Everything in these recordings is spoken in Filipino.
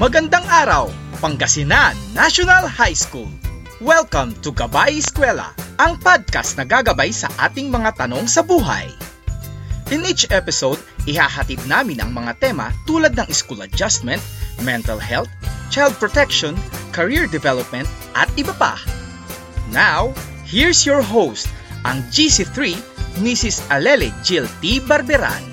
Magandang araw, Pangasinan National High School. Welcome to Gabay Eskwela, ang podcast na gagabay sa ating mga tanong sa buhay. In each episode, ihahatid namin ang mga tema tulad ng school adjustment, mental health, child protection, career development, at iba pa. Now, here's your host, ang GC3, Mrs. Alele Jill T. Barberan.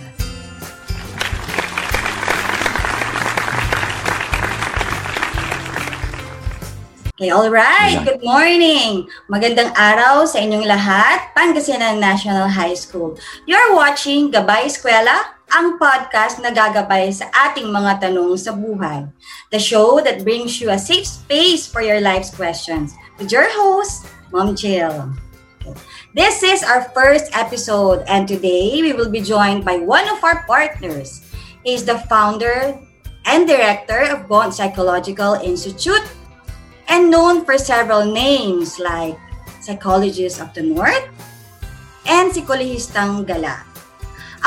Okay, all right. Good morning. Magandang araw sa inyong lahat. Pangasinan National High School. You're watching Gabay Eskwela, ang podcast na gagabay sa ating mga tanong sa buhay. The show that brings you a safe space for your life's questions. With your host, Mom Jill. Okay. This is our first episode and today we will be joined by one of our partners. He is the founder and director of Bond Psychological Institute and known for several names like Psychologist of the North and Psikologistang Gala.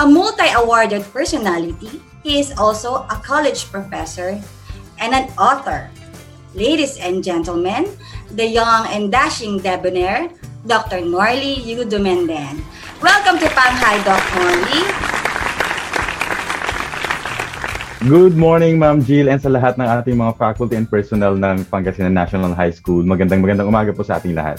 A multi-awarded personality, he is also a college professor and an author. Ladies and gentlemen, the young and dashing debonair, Dr. Norly U. Dumenden. Welcome to Panghay, Doc Norly. Good morning, Ma'am Jill, and sa lahat ng ating mga faculty and personnel ng Pangasinan National High School. Magandang magandang umaga po sa ating lahat.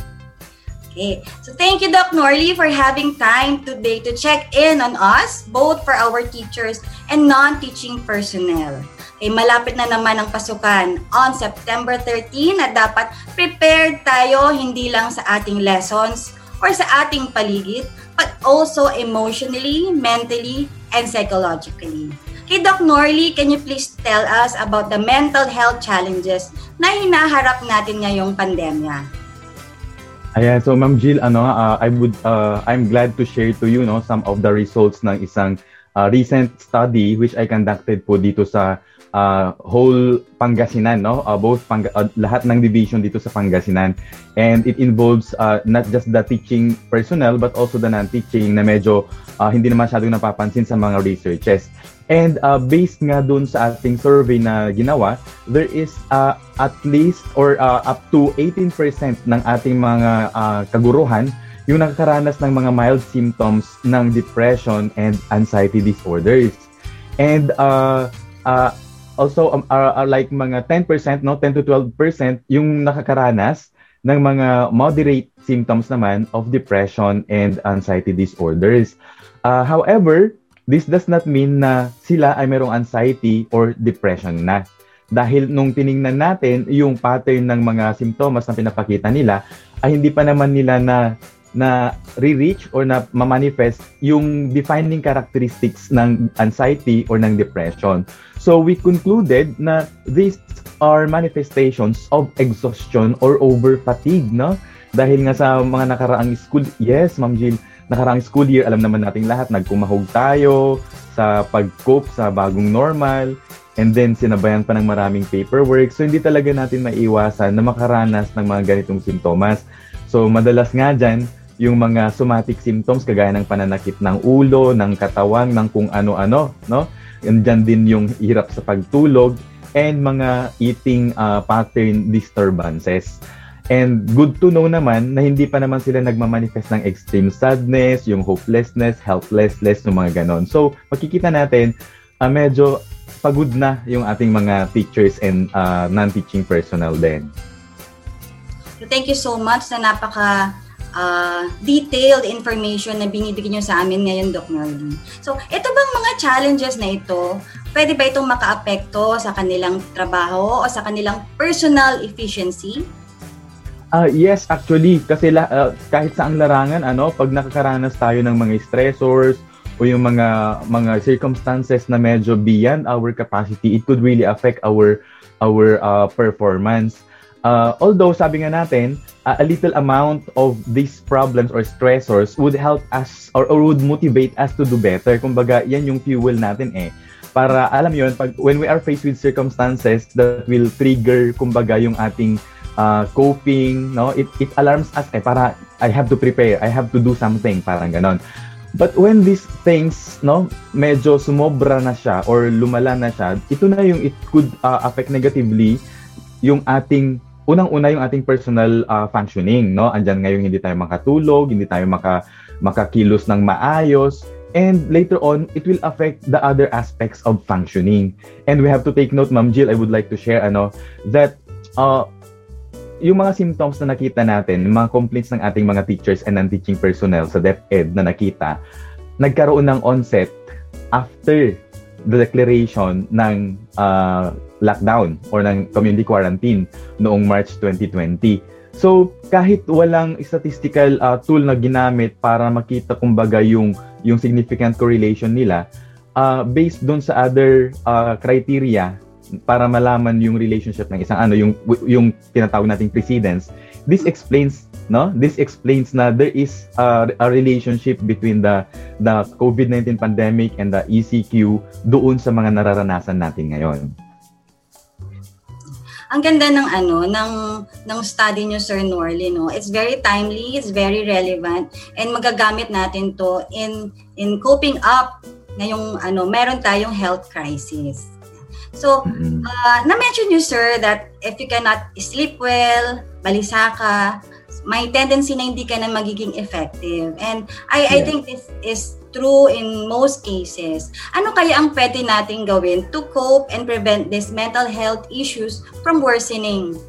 Okay. So thank you, Doc Norley, for having time today to check in on us, both for our teachers and non-teaching personnel. Okay, malapit na naman ang pasukan on September 13 at dapat prepared tayo hindi lang sa ating lessons or sa ating paligid, but also emotionally, mentally, and psychologically. Kay Doc Norley, can you please tell us about the mental health challenges na hinaharap natin ngayong pandemya? Ayan, so Ma'am Jill, ano, uh, I would, uh, I'm glad to share to you no, some of the results ng isang uh, recent study which I conducted po dito sa uh, whole Pangasinan, no? Uh, both Pang uh, lahat ng division dito sa Pangasinan. And it involves uh, not just the teaching personnel but also the non-teaching na medyo uh, hindi na masyadong napapansin sa mga researches. And uh, based nga dun sa ating survey na ginawa, there is uh, at least or uh, up to 18% ng ating mga uh, kaguruhan yung nakakaranas ng mga mild symptoms ng depression and anxiety disorders. And uh, uh, also um, are, are like mga 10%, no, 10 to 12% yung nakakaranas ng mga moderate symptoms naman of depression and anxiety disorders. Uh, however, This does not mean na sila ay mayroong anxiety or depression na. Dahil nung tiningnan natin yung pattern ng mga simptomas na pinapakita nila, ay hindi pa naman nila na na re-reach or na ma-manifest yung defining characteristics ng anxiety or ng depression. So we concluded na these are manifestations of exhaustion or over fatigue, no? Dahil nga sa mga nakaraang school, yes, Ma'am Jill, nakaraang school year, alam naman nating lahat, nagkumahog tayo sa pag-cope sa bagong normal, and then sinabayan pa ng maraming paperwork. So, hindi talaga natin maiwasan na makaranas ng mga ganitong simptomas. So, madalas nga dyan, yung mga somatic symptoms, kagaya ng pananakit ng ulo, ng katawan, ng kung ano-ano, no? And dyan din yung hirap sa pagtulog, and mga eating uh, pattern disturbances. And good to know naman na hindi pa naman sila nagmamanifest ng extreme sadness, yung hopelessness, helplessness, yung mga ganon. So, makikita natin, uh, medyo pagod na yung ating mga teachers and uh, non-teaching personnel din. Thank you so much na napaka uh, detailed information na binibigyan nyo sa amin ngayon, Doc Norlin. So, ito bang mga challenges na ito, pwede ba itong makaapekto sa kanilang trabaho o sa kanilang personal efficiency? Uh, yes, actually, kasi la, uh, kahit sa ang larangan, ano, pag nakakaranas tayo ng mga stressors o yung mga mga circumstances na medyo beyond our capacity, it could really affect our our uh, performance. Uh, although sabi nga natin, uh, a little amount of these problems or stressors would help us or, or would motivate us to do better. Kumbaga, yan yung fuel natin eh para alam yon pag when we are faced with circumstances that will trigger kumbaga yung ating uh, coping, no? It, it alarms us, eh, para I have to prepare, I have to do something, parang ganon. But when these things, no, medyo sumobra na siya or lumala na siya, ito na yung it could uh, affect negatively yung ating unang-una yung ating personal uh, functioning, no? Andiyan ngayon hindi tayo makatulog, hindi tayo maka makakilos ng maayos, and later on it will affect the other aspects of functioning. And we have to take note, Ma'am Jill, I would like to share ano that uh, yung mga symptoms na nakita natin, yung mga complaints ng ating mga teachers and non-teaching personnel sa DepEd na nakita, nagkaroon ng onset after the declaration ng uh, lockdown or ng community quarantine noong March 2020. So, kahit walang statistical uh, tool na ginamit para makita kumbaga yung yung significant correlation nila, uh, based doon sa other uh, criteria para malaman yung relationship ng isang ano yung yung tinatawag nating precedence this explains no? This explains na there is a, a relationship between the the COVID-19 pandemic and the ECQ doon sa mga nararanasan natin ngayon. Ang ganda ng ano ng ng study niyo Sir Norley no? It's very timely it's very relevant and magagamit natin to in in coping up ngayong ano meron tayong health crisis So, uh, na-mention you, sir, that if you cannot sleep well, balisa ka, may tendency na hindi ka na magiging effective. And I, yeah. I think this is true in most cases. Ano kaya ang pwede nating gawin to cope and prevent these mental health issues from worsening?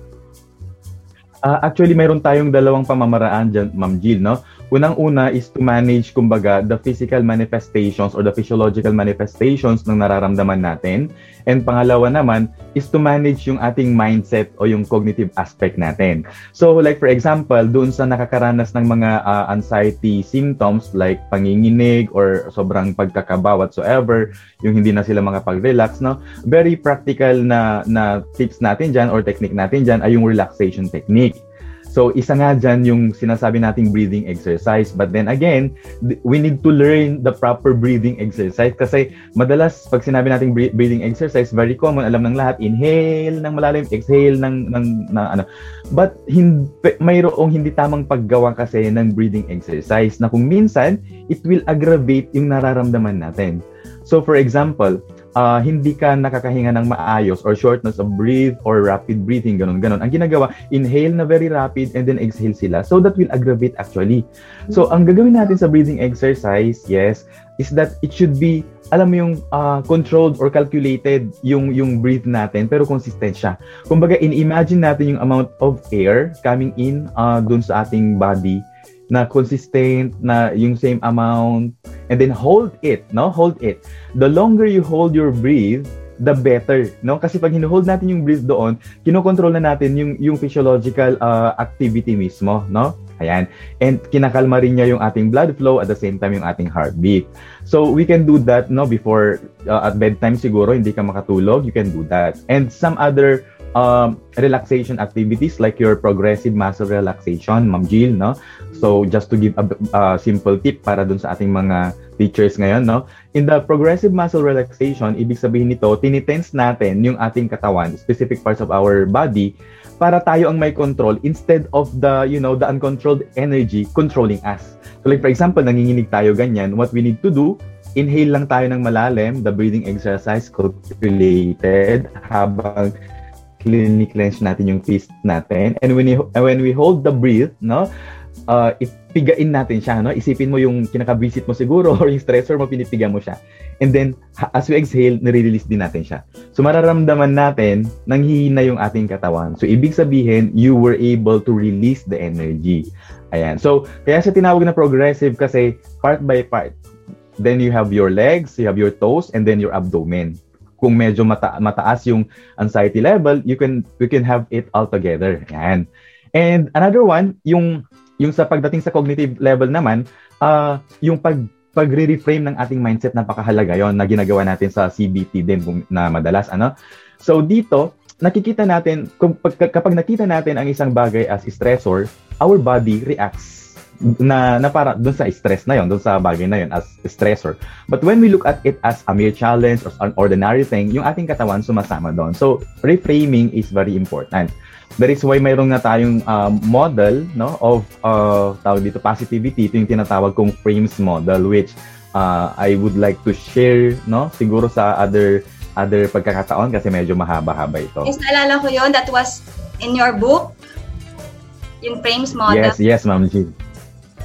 Uh, actually, mayroon tayong dalawang pamamaraan dyan, Ma'am Jill, no? Unang-una is to manage, kumbaga, the physical manifestations or the physiological manifestations ng nararamdaman natin. And pangalawa naman is to manage yung ating mindset o yung cognitive aspect natin. So, like for example, doon sa nakakaranas ng mga uh, anxiety symptoms like panginginig or sobrang pagkakaba whatsoever, yung hindi na sila makapag-relax, no? Very practical na, na tips natin dyan or technique natin dyan ay yung relaxation technique. So, isa nga dyan yung sinasabi nating breathing exercise. But then again, we need to learn the proper breathing exercise kasi madalas pag sinabi nating breathing exercise, very common, alam ng lahat, inhale ng malalim, exhale ng, ng, ng ano. But hindi, mayroong hindi tamang paggawa kasi ng breathing exercise na kung minsan, it will aggravate yung nararamdaman natin. So for example, uh, hindi ka nakakahinga ng maayos or shortness of breath or rapid breathing, ganun, ganun. Ang ginagawa, inhale na very rapid and then exhale sila. So that will aggravate actually. So ang gagawin natin sa breathing exercise, yes, is that it should be alam mo yung uh, controlled or calculated yung yung breath natin pero consistent siya. Kumbaga in-imagine natin yung amount of air coming in uh, dun sa ating body na consistent na yung same amount and then hold it, no? Hold it. The longer you hold your breath, the better, no? Kasi pag hinuhold natin yung breath doon, kinokontrol na natin yung yung physiological uh, activity mismo, no? Ayan. And kinakalma rin niya yung ating blood flow at the same time yung ating heartbeat. So we can do that no before uh, at bedtime siguro hindi ka makatulog, you can do that. And some other um, relaxation activities like your progressive muscle relaxation, Ma'am Jill, no? So just to give a, a simple tip para dun sa ating mga teachers ngayon, no? In the progressive muscle relaxation, ibig sabihin nito, tinitense natin yung ating katawan, specific parts of our body, para tayo ang may control instead of the, you know, the uncontrolled energy controlling us. So like for example, nanginginig tayo ganyan, what we need to do inhale lang tayo ng malalim, the breathing exercise related habang cleanse natin yung fist natin. And when, you, when we hold the breath, no, uh, ipigain natin siya, no? Isipin mo yung kinaka-visit mo siguro or yung stressor mo, pinipiga mo siya. And then, as we exhale, nare-release din natin siya. So, mararamdaman natin, nanghihina yung ating katawan. So, ibig sabihin, you were able to release the energy. Ayan. So, kaya siya tinawag na progressive kasi part by part. Then you have your legs, you have your toes, and then your abdomen kung medyo mata- mataas yung anxiety level, you can you can have it all together. Yan. And another one, yung yung sa pagdating sa cognitive level naman, uh, yung pag pagre-reframe ng ating mindset napakahalaga yon na ginagawa natin sa CBT din na madalas ano. So dito, nakikita natin kung kapag nakita natin ang isang bagay as stressor, our body reacts na, na para doon sa stress na yon, doon sa bagay na yon as stressor. But when we look at it as a mere challenge or an ordinary thing, yung ating katawan sumasama doon. So, reframing is very important. That is why mayroong na tayong uh, model no of uh, tawag dito positivity ito yung tinatawag kong frames model which uh, I would like to share no siguro sa other other pagkakataon kasi medyo mahaba-haba ito. Yes, naalala ko yon that was in your book yung frames model. Yes, yes, Ma'am G.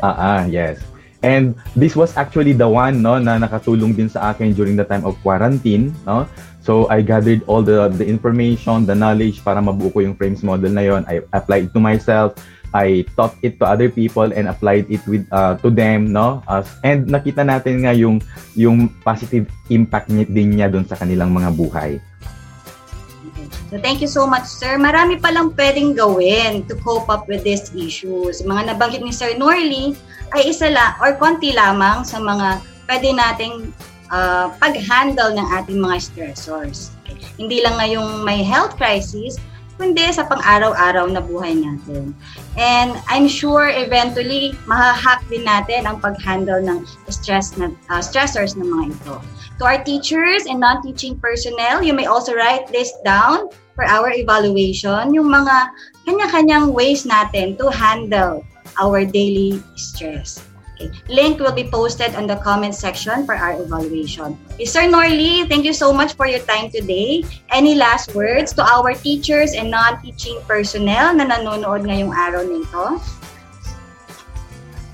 Ah, ah, yes. And this was actually the one no na nakatulong din sa akin during the time of quarantine, no? So I gathered all the the information, the knowledge para mabuo ko yung frames model na yon. I applied it to myself. I taught it to other people and applied it with uh, to them, no? Uh, and nakita natin nga yung yung positive impact niya, din niya doon sa kanilang mga buhay. So thank you so much, sir. Marami palang pwedeng gawin to cope up with these issues. Mga nabanggit ni Sir Norley ay isa lang or konti lamang sa mga pwede nating uh, pag-handle ng ating mga stressors. Hindi lang ngayong may health crisis, kundi sa pang-araw-araw na buhay natin. And I'm sure eventually mahahack din natin ang pag-handle ng stress na, uh, stressors ng mga ito. To our teachers and non-teaching personnel, you may also write this down for our evaluation, yung mga kanya-kanyang ways natin to handle our daily stress. Okay. Link will be posted on the comment section for our evaluation. Mr. Norley, thank you so much for your time today. Any last words to our teachers and non-teaching personnel na nanonood ngayong araw nito?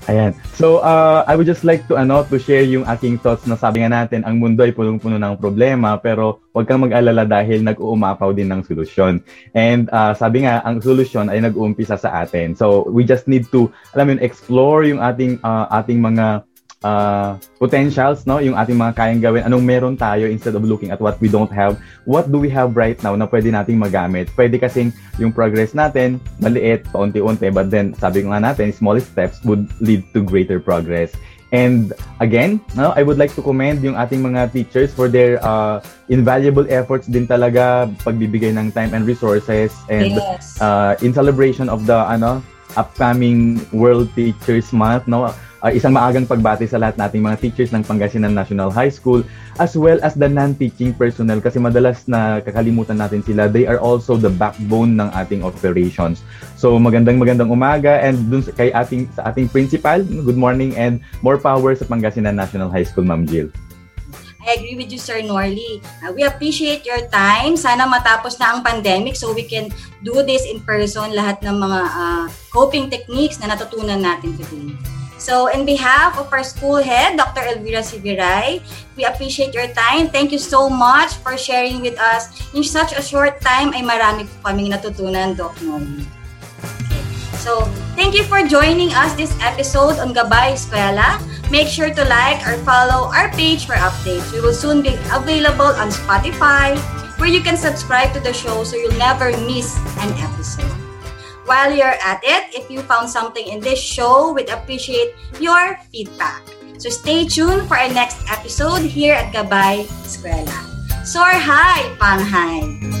Ayan. So, uh, I would just like to ano to share yung aking thoughts na sabi nga natin, ang mundo ay punong-puno ng problema, pero huwag kang mag-alala dahil nag-uumapaw din ng solusyon. And uh, sabi nga, ang solusyon ay nag-uumpisa sa atin. So, we just need to, alam mo explore yung ating uh, ating mga uh, potentials, no? Yung ating mga kayang gawin, anong meron tayo instead of looking at what we don't have. What do we have right now na pwede nating magamit? Pwede kasing yung progress natin, maliit, paunti-unti, but then sabi ko nga natin, small steps would lead to greater progress. And again, no, I would like to commend yung ating mga teachers for their uh, invaluable efforts din talaga pagbibigay ng time and resources and yes. uh, in celebration of the ano upcoming World Teachers Month, no? Uh, isang maagang pagbati sa lahat nating mga teachers ng Pangasinan National High School as well as the non-teaching personnel kasi madalas na kakalimutan natin sila. They are also the backbone ng ating operations. So magandang magandang umaga and dun kay ating sa ating principal, good morning and more power sa Pangasinan National High School, Ma'am Jill. I agree with you, Sir Norley. Uh, we appreciate your time. Sana matapos na ang pandemic so we can do this in person, lahat ng mga uh, coping techniques na natutunan natin today. So, in behalf of our school head, Dr. Elvira Siviray, we appreciate your time. Thank you so much for sharing with us. In such a short time, ay marami po kaming natutunan, Doc Noli. So, thank you for joining us this episode on Gabay Eskwela. Make sure to like or follow our page for updates. We will soon be available on Spotify, where you can subscribe to the show so you'll never miss an episode. While you're at it, if you found something in this show, we'd appreciate your feedback. So stay tuned for our next episode here at Gabay Eskwela. Soar high, pang high!